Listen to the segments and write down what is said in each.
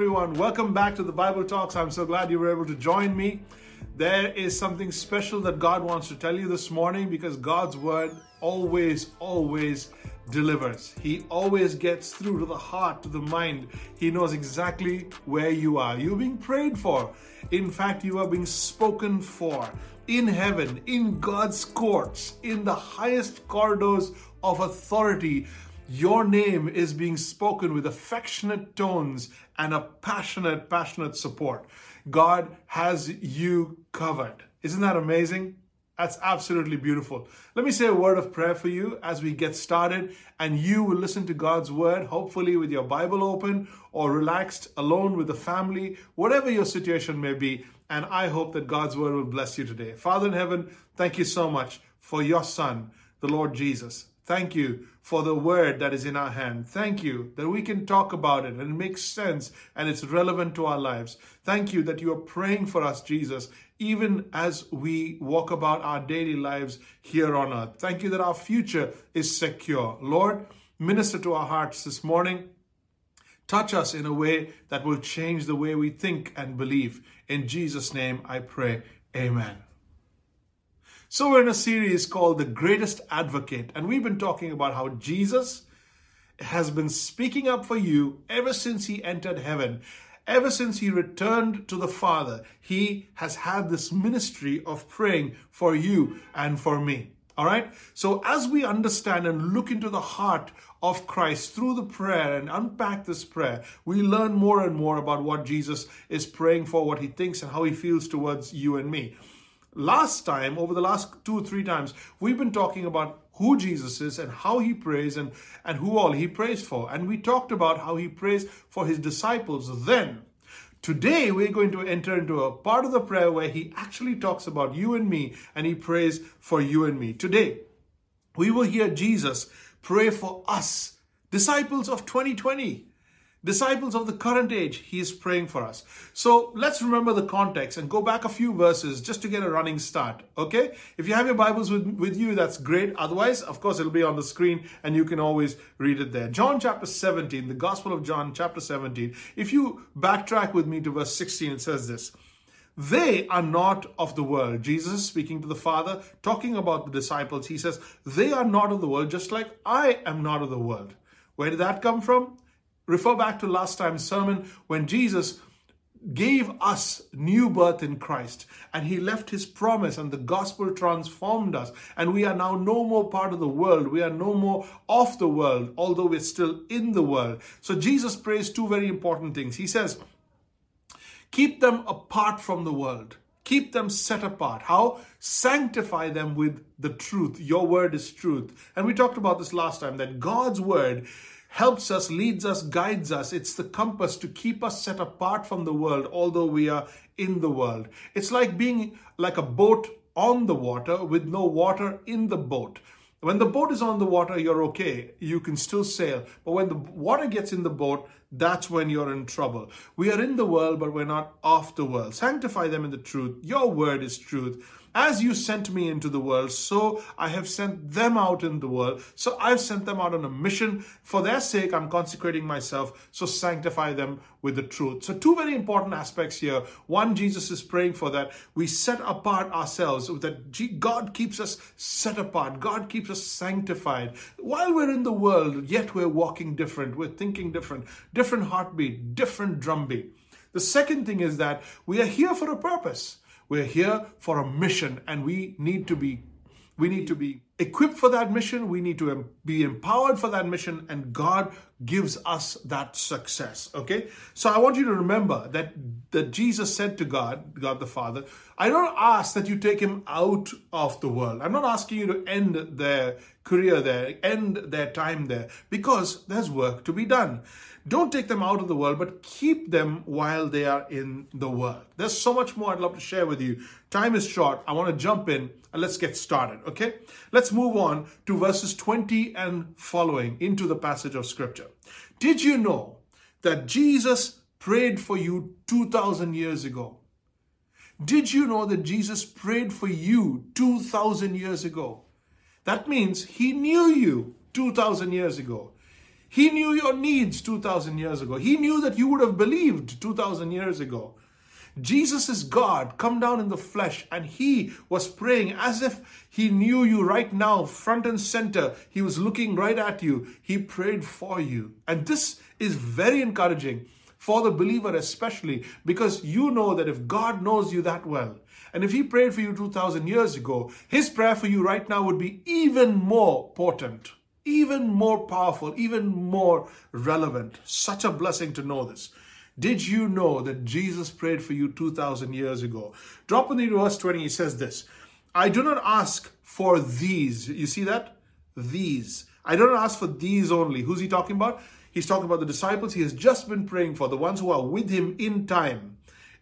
everyone. Welcome back to the Bible Talks. I'm so glad you were able to join me. There is something special that God wants to tell you this morning because God's word always, always delivers. He always gets through to the heart, to the mind. He knows exactly where you are. You're being prayed for. In fact, you are being spoken for in heaven, in God's courts, in the highest corridors of authority your name is being spoken with affectionate tones and a passionate, passionate support. God has you covered. Isn't that amazing? That's absolutely beautiful. Let me say a word of prayer for you as we get started, and you will listen to God's word, hopefully with your Bible open or relaxed, alone with the family, whatever your situation may be. And I hope that God's word will bless you today. Father in heaven, thank you so much for your Son, the Lord Jesus. Thank you for the word that is in our hand. Thank you that we can talk about it and it makes sense and it's relevant to our lives. Thank you that you are praying for us, Jesus, even as we walk about our daily lives here on earth. Thank you that our future is secure. Lord, minister to our hearts this morning. Touch us in a way that will change the way we think and believe. In Jesus' name I pray. Amen. So, we're in a series called The Greatest Advocate, and we've been talking about how Jesus has been speaking up for you ever since he entered heaven. Ever since he returned to the Father, he has had this ministry of praying for you and for me. All right. So, as we understand and look into the heart of Christ through the prayer and unpack this prayer, we learn more and more about what Jesus is praying for, what he thinks, and how he feels towards you and me. Last time, over the last two or three times, we've been talking about who Jesus is and how he prays and, and who all he prays for. And we talked about how he prays for his disciples then. Today, we're going to enter into a part of the prayer where he actually talks about you and me and he prays for you and me. Today, we will hear Jesus pray for us, disciples of 2020 disciples of the current age, he is praying for us. So let's remember the context and go back a few verses just to get a running start. Okay? If you have your Bibles with, with you, that's great. Otherwise, of course, it'll be on the screen and you can always read it there. John chapter 17, the Gospel of John chapter 17. If you backtrack with me to verse 16, it says this. They are not of the world. Jesus speaking to the Father, talking about the disciples, he says, They are not of the world, just like I am not of the world. Where did that come from? Refer back to last time's sermon when Jesus gave us new birth in Christ and he left his promise and the gospel transformed us. And we are now no more part of the world. We are no more of the world although we're still in the world. So Jesus prays two very important things. He says keep them apart from the world. Keep them set apart. How? Sanctify them with the truth. Your word is truth. And we talked about this last time that God's word helps us, leads us, guides us. It's the compass to keep us set apart from the world, although we are in the world. It's like being like a boat on the water with no water in the boat. When the boat is on the water, you're okay. You can still sail. But when the water gets in the boat, that's when you're in trouble. We are in the world, but we're not of the world. Sanctify them in the truth. Your word is truth. As you sent me into the world, so I have sent them out in the world. So I've sent them out on a mission. For their sake, I'm consecrating myself. So sanctify them with the truth. So, two very important aspects here. One, Jesus is praying for that we set apart ourselves, that God keeps us set apart. God keeps us sanctified. While we're in the world, yet we're walking different. We're thinking different, different heartbeat, different drumbeat. The second thing is that we are here for a purpose. We're here for a mission and we need to be we need to be equipped for that mission. We need to be empowered for that mission, and God gives us that success. Okay, so I want you to remember that that Jesus said to God, God the Father, I don't ask that you take him out of the world. I'm not asking you to end their career there, end their time there, because there's work to be done. Don't take them out of the world, but keep them while they are in the world. There's so much more I'd love to share with you. Time is short. I want to jump in and let's get started, okay? Let's move on to verses 20 and following into the passage of scripture. Did you know that Jesus prayed for you 2,000 years ago? Did you know that Jesus prayed for you 2,000 years ago? That means he knew you 2,000 years ago. He knew your needs 2,000 years ago. He knew that you would have believed 2,000 years ago. Jesus is God, come down in the flesh, and He was praying as if He knew you right now, front and center. He was looking right at you. He prayed for you. And this is very encouraging for the believer, especially because you know that if God knows you that well, and if He prayed for you 2,000 years ago, His prayer for you right now would be even more potent, even more powerful, even more relevant. Such a blessing to know this. Did you know that Jesus prayed for you 2,000 years ago? Drop in the verse 20, he says this I do not ask for these. You see that? These. I don't ask for these only. Who's he talking about? He's talking about the disciples he has just been praying for, the ones who are with him in time,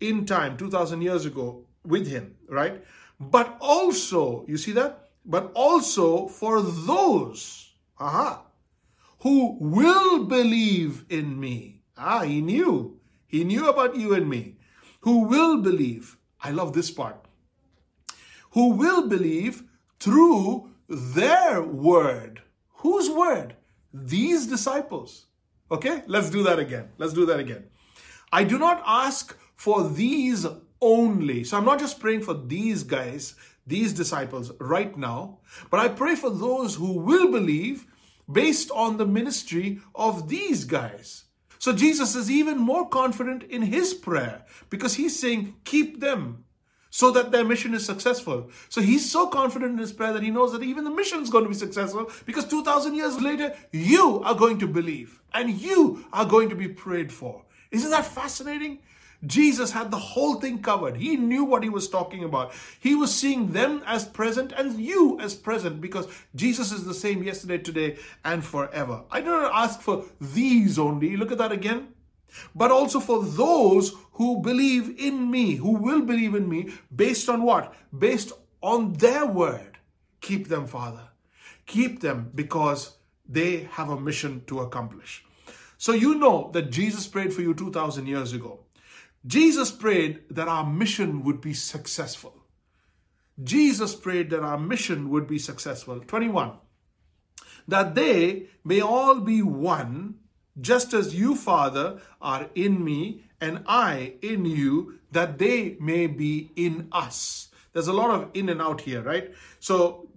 in time, 2,000 years ago, with him, right? But also, you see that? But also for those, aha, who will believe in me. Ah, he knew. He knew about you and me. Who will believe. I love this part. Who will believe through their word. Whose word? These disciples. Okay, let's do that again. Let's do that again. I do not ask for these only. So I'm not just praying for these guys, these disciples right now, but I pray for those who will believe based on the ministry of these guys. So Jesus is even more confident in his prayer because he's saying, keep them so that their mission is successful. So he's so confident in his prayer that he knows that even the mission is going to be successful because 2000 years later, you are going to believe and you are going to be prayed for. Isn't that fascinating? Jesus had the whole thing covered. He knew what he was talking about. He was seeing them as present and you as present because Jesus is the same yesterday, today, and forever. I do not ask for these only. Look at that again. But also for those who believe in me, who will believe in me, based on what? Based on their word. Keep them, Father. Keep them because they have a mission to accomplish. So you know that Jesus prayed for you 2,000 years ago. Jesus prayed that our mission would be successful. Jesus prayed that our mission would be successful. 21. That they may all be one, just as you, Father, are in me and I in you, that they may be in us. There's a lot of in and out here, right? So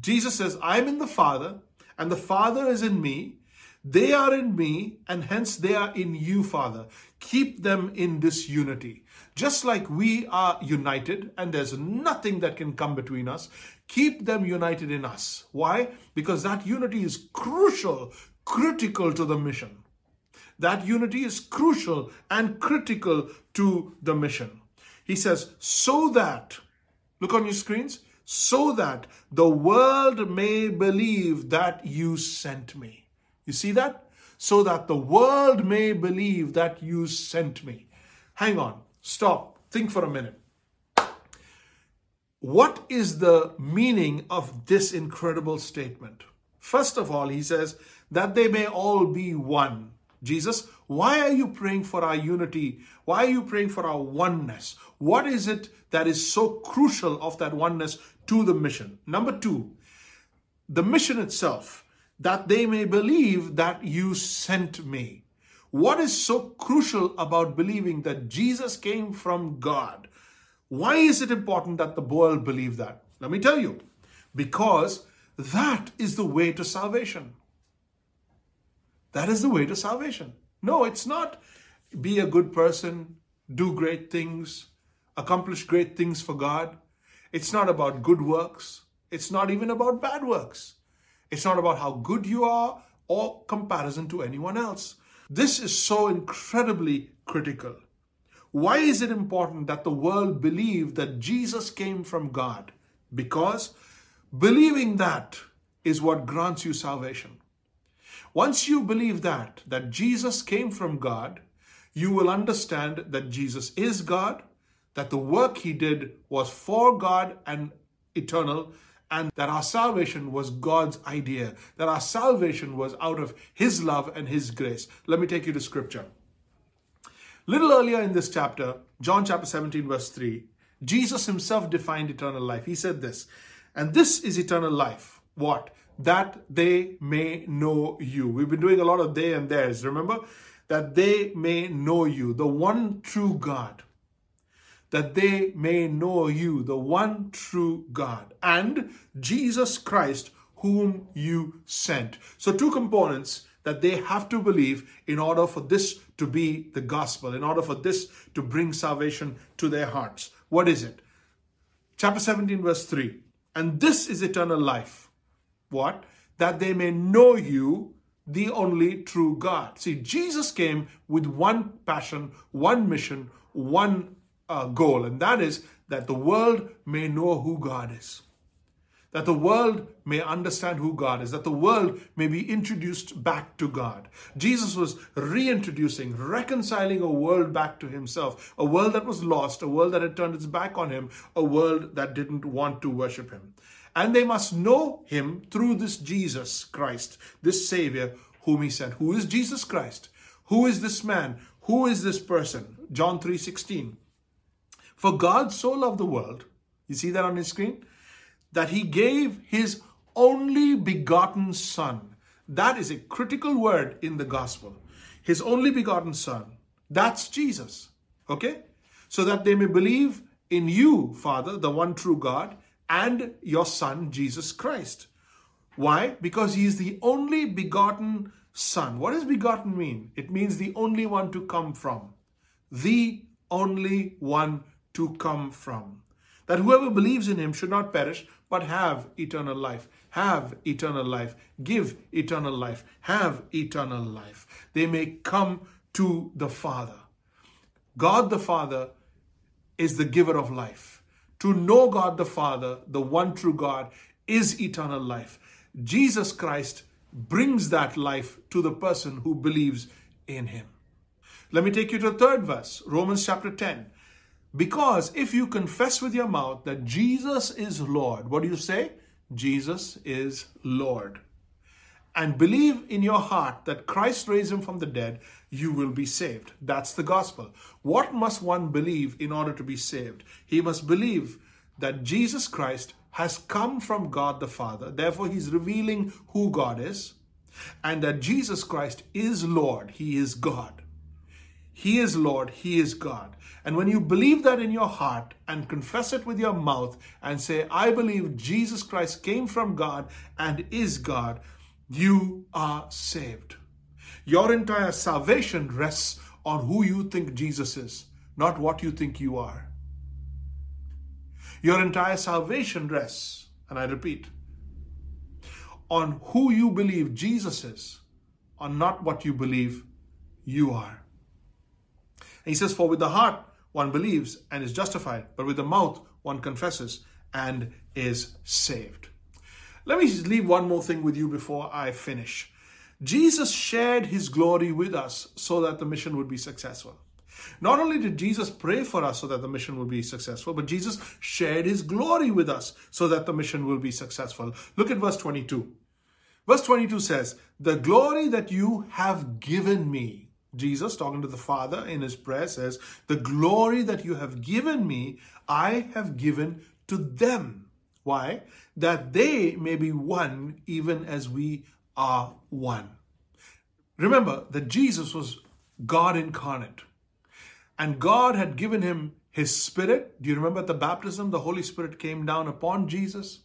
Jesus says, I'm in the Father, and the Father is in me, they are in me, and hence they are in you, Father. Keep them in this unity. Just like we are united, and there's nothing that can come between us, keep them united in us. Why? Because that unity is crucial, critical to the mission. That unity is crucial and critical to the mission. He says, so that, look on your screens, so that the world may believe that you sent me. You see that? So that the world may believe that you sent me. Hang on, stop, think for a minute. What is the meaning of this incredible statement? First of all, he says that they may all be one. Jesus, why are you praying for our unity? Why are you praying for our oneness? What is it that is so crucial of that oneness to the mission? Number two, the mission itself that they may believe that you sent me. What is so crucial about believing that Jesus came from God? Why is it important that the world believe that? Let me tell you. Because that is the way to salvation. That is the way to salvation. No, it's not be a good person, do great things, accomplish great things for God. It's not about good works. It's not even about bad works. It's not about how good you are or comparison to anyone else. This is so incredibly critical. Why is it important that the world believe that Jesus came from God? Because believing that is what grants you salvation. Once you believe that, that Jesus came from God, you will understand that Jesus is God, that the work he did was for God and eternal, and that our salvation was God's idea, that our salvation was out of His love and His grace. Let me take you to scripture. Little earlier in this chapter, John chapter 17, verse 3, Jesus himself defined eternal life. He said this, and this is eternal life, what? That they may know you. We've been doing a lot of they and theirs, remember? That they may know you, the one true God. That they may know you, the one true God, and Jesus Christ, whom you sent. So, two components that they have to believe in order for this to be the gospel, in order for this to bring salvation to their hearts. What is it? Chapter 17, verse 3. And this is eternal life. What? That they may know you, the only true God. See, Jesus came with one passion, one mission, one uh, goal, and that is that the world may know who God is that the world may understand who God is, that the world may be introduced back to God. Jesus was reintroducing, reconciling a world back to himself, a world that was lost, a world that had turned its back on him, a world that didn't want to worship him. And they must know him through this Jesus Christ, this Savior whom he sent. Who is Jesus Christ? Who is this man? Who is this person? John 3:16. For God so loved the world. You see that on his screen? that he gave his only begotten Son. That is a critical word in the gospel. His only begotten Son. That's Jesus. Okay? So that they may believe in you, Father, the one true God, and your Son, Jesus Christ. Why? Because he is the only begotten Son. What does begotten mean? It means the only one to come from. The only one to come from. That whoever believes in him should not perish, but have eternal life. Have eternal life. Give eternal life. Have eternal life. They may come to the Father. God the Father is the giver of life. To know God the Father, the one true God, is eternal life. Jesus Christ brings that life to the person who believes in him. Let me take you to the third verse, Romans chapter 10. Because if you confess with your mouth that Jesus is Lord, what do you say? Jesus is Lord. And believe in your heart that Christ raised him from the dead, you will be saved. That's the gospel. What must one believe in order to be saved? He must believe that Jesus Christ has come from God the Father. Therefore, he's revealing who God is, and that Jesus Christ is Lord. He is God. He is Lord, He is God. And when you believe that in your heart and confess it with your mouth and say, I believe Jesus Christ came from God and is God, you are saved. Your entire salvation rests on who you think Jesus is, not what you think you are. Your entire salvation rests, and I repeat, on who you believe Jesus is, on not what you believe you are. And he says, For with the heart one believes and is justified, but with the mouth one confesses and is saved. Let me leave one more thing with you before I finish. Jesus shared his glory with us so that the mission would be successful. Not only did Jesus pray for us so that the mission will be successful, but Jesus shared his glory with us so that the mission will be successful. Look at verse 22. Verse 22 says, The glory that you have given me, Jesus, talking to the Father in his prayer, says, The glory that you have given me, I have given to them. Why? That they may be one, even as we are one. Remember that Jesus was God incarnate, and God had given him his Spirit. Do you remember at the baptism, the Holy Spirit came down upon Jesus?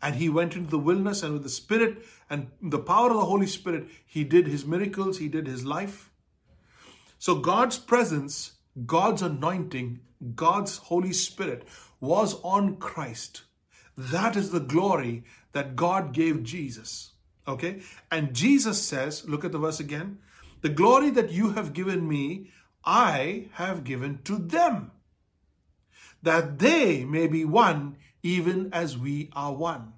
and he went into the wilderness and with the spirit and the power of the holy spirit he did his miracles he did his life so God's presence, God's anointing, God's Holy Spirit was on Christ. That is the glory that God gave Jesus. Okay? And Jesus says, look at the verse again. The glory that you have given me, I have given to them, that they may be one even as we are one.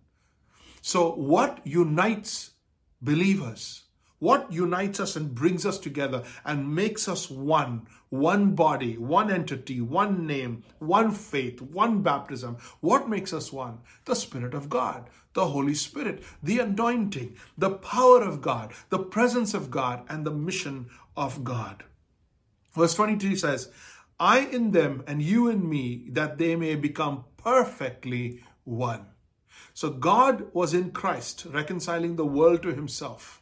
So, what unites believers? What unites us and brings us together and makes us one, one body, one entity, one name, one faith, one baptism? What makes us one? The Spirit of God, the Holy Spirit, the anointing, the power of God, the presence of God, and the mission of God. Verse 23 says, I in them and you in me, that they may become perfectly one. So God was in Christ, reconciling the world to himself.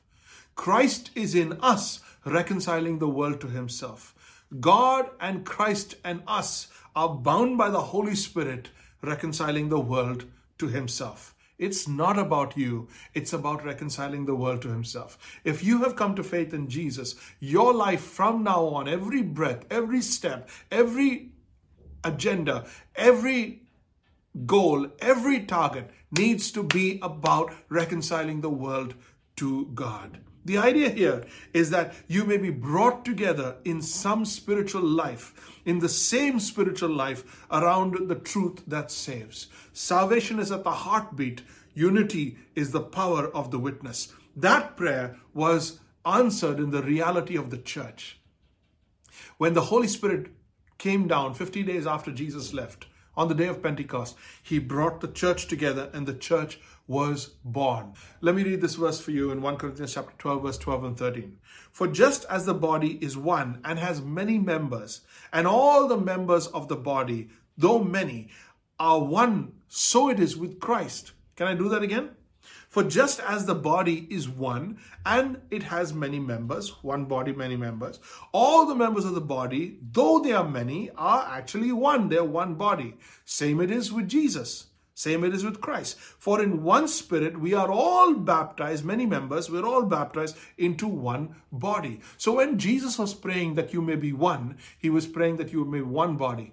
Christ is in us, reconciling the world to himself. God and Christ and us are bound by the Holy Spirit, reconciling the world to himself. It's not about you. It's about reconciling the world to Himself. If you have come to faith in Jesus, your life from now on, every breath, every step, every agenda, every goal, every target needs to be about reconciling the world to God. The idea here is that you may be brought together in some spiritual life, in the same spiritual life around the truth that saves. Salvation is at the heartbeat, unity is the power of the witness. That prayer was answered in the reality of the church. When the Holy Spirit came down 50 days after Jesus left, on the day of Pentecost, he brought the church together and the church was born. Let me read this verse for you in 1 Corinthians chapter 12 verse 12 and 13. For just as the body is one and has many members, and all the members of the body, though many, are one, so it is with Christ. Can I do that again? For just as the body is one and it has many members, one body, many members, all the members of the body, though they are many, are actually one. They're one body. Same it is with Jesus. Same it is with Christ. For in one spirit we are all baptized, many members, we're all baptized into one body. So when Jesus was praying that you may be one, he was praying that you may be one body,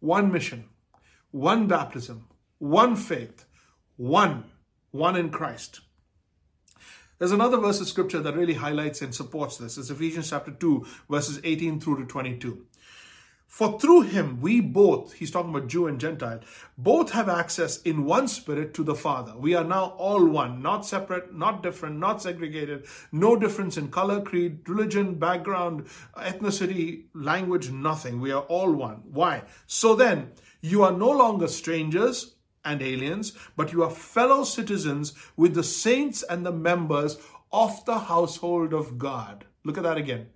one mission, one baptism, one faith, one one in Christ. There's another verse of scripture that really highlights and supports this. It's Ephesians chapter 2, verses 18 through to 22. For through him we both, he's talking about Jew and Gentile, both have access in one spirit to the Father. We are now all one, not separate, not different, not segregated, no difference in color, creed, religion, background, ethnicity, language, nothing. We are all one. Why? So then, you are no longer strangers and aliens, but you are fellow citizens with the saints and the members of the household of God. Look at that again.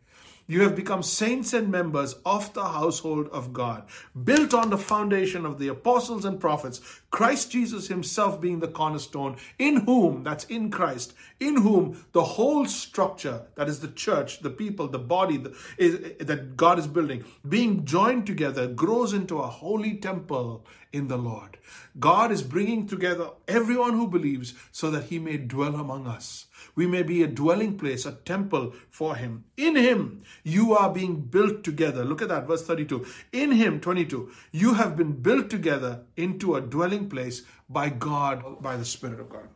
You have become saints and members of the household of God, built on the foundation of the apostles and prophets, Christ Jesus himself being the cornerstone, in whom, that's in Christ, in whom the whole structure, that is the church, the people, the body the, is, that God is building, being joined together, grows into a holy temple in the Lord. God is bringing together everyone who believes so that he may dwell among us. We may be a dwelling place, a temple for him. In him, you are being built together. Look at that, verse 32. In him, 22, you have been built together into a dwelling place by God, by the Spirit of God.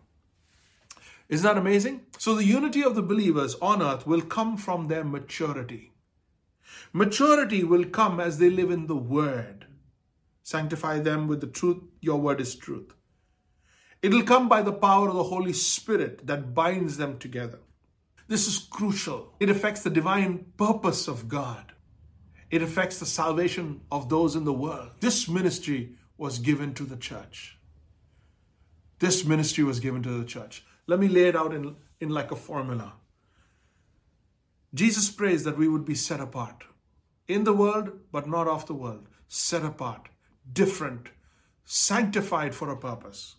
Isn't that amazing? So the unity of the believers on earth will come from their maturity. Maturity will come as they live in the Word. Sanctify them with the truth. Your word is truth. It'll come by the power of the Holy Spirit that binds them together. This is crucial. It affects the divine purpose of God. It affects the salvation of those in the world. This ministry was given to the church. This ministry was given to the church. Let me lay it out in, in like a formula. Jesus prays that we would be set apart in the world, but not of the world, set apart different, sanctified for a purpose.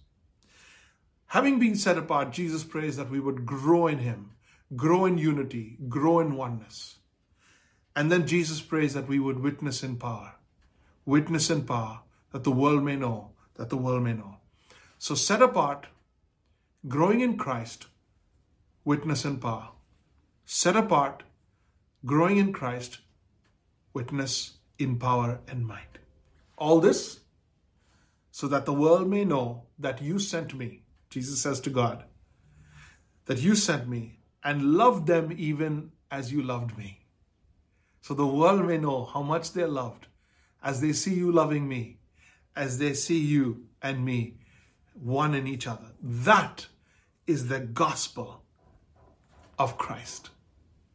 Having been set apart, Jesus prays that we would grow in Him, grow in unity, grow in oneness. And then Jesus prays that we would witness in power, witness in power, that the world may know, that the world may know. So set apart, growing in Christ, witness in power. Set apart, growing in Christ, witness in power and might. All this so that the world may know that you sent me, Jesus says to God, that you sent me and loved them even as you loved me. So the world may know how much they're loved as they see you loving me, as they see you and me one in each other. That is the gospel of Christ.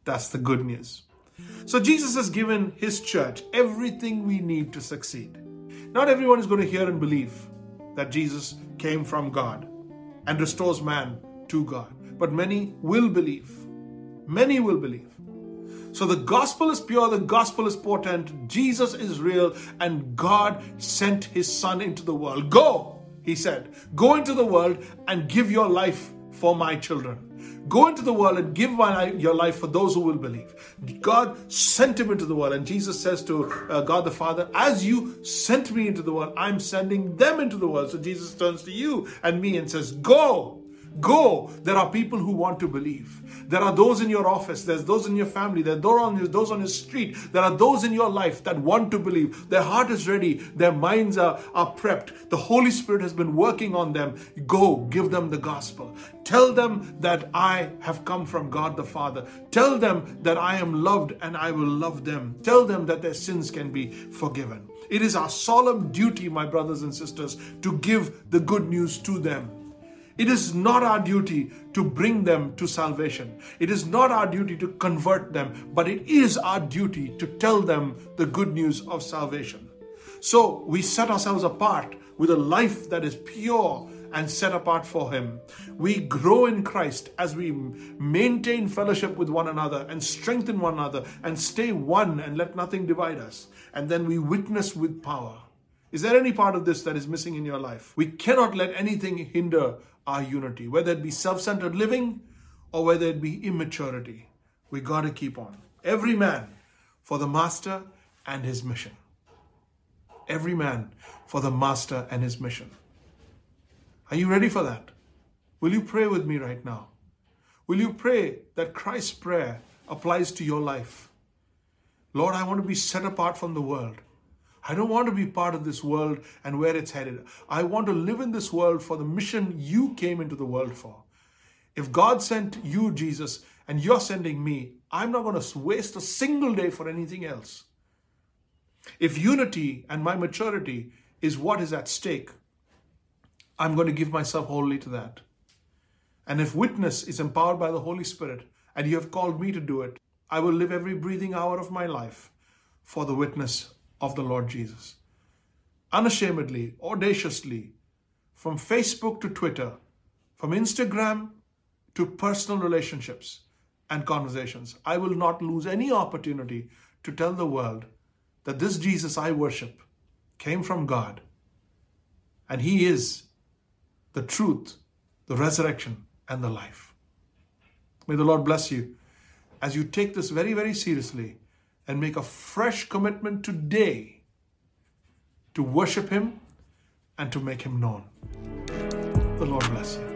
That's the good news. So Jesus has given his church everything we need to succeed. Not everyone is going to hear and believe that Jesus came from God and restores man to God, but many will believe. Many will believe. So the gospel is pure, the gospel is potent, Jesus is real, and God sent his Son into the world. Go he said, Go into the world and give your life for my children. Go into the world and give my, your life for those who will believe. God sent him into the world, and Jesus says to uh, God the Father, As you sent me into the world, I'm sending them into the world. So Jesus turns to you and me and says, Go Go. There are people who want to believe. There are those in your office. There's those in your family. There are those on your, those on your street. There are those in your life that want to believe. Their heart is ready. Their minds are, are prepped. The Holy Spirit has been working on them. Go, give them the gospel. Tell them that I have come from God the Father. Tell them that I am loved and I will love them. Tell them that their sins can be forgiven. It is our solemn duty, my brothers and sisters, to give the good news to them. It is not our duty to bring them to salvation. It is not our duty to convert them, but it is our duty to tell them the good news of salvation. So we set ourselves apart with a life that is pure and set apart for Him. We grow in Christ as we maintain fellowship with one another and strengthen one another and stay one and let nothing divide us. And then we witness with power. Is there any part of this that is missing in your life? We cannot let anything hinder our unity, whether it be self centered living or whether it be immaturity. We got to keep on. Every man for the master and his mission. Every man for the master and his mission. Are you ready for that? Will you pray with me right now? Will you pray that Christ's prayer applies to your life? Lord, I want to be set apart from the world. I don't want to be part of this world and where it's headed. I want to live in this world for the mission you came into the world for. If God sent you, Jesus, and you're sending me, I'm not going to waste a single day for anything else. If unity and my maturity is what is at stake, I'm going to give myself wholly to that. And if witness is empowered by the Holy Spirit and you have called me to do it, I will live every breathing hour of my life for the witness of the Lord Jesus. Unashamedly, audaciously, from Facebook to Twitter, from Instagram to personal relationships and conversations, I will not lose any opportunity to tell the world that this Jesus I worship came from God and He is the truth, the resurrection, and the life. May the Lord bless you as you take this very, very seriously and make a fresh commitment today to worship Him and to make Him known. The Lord bless you.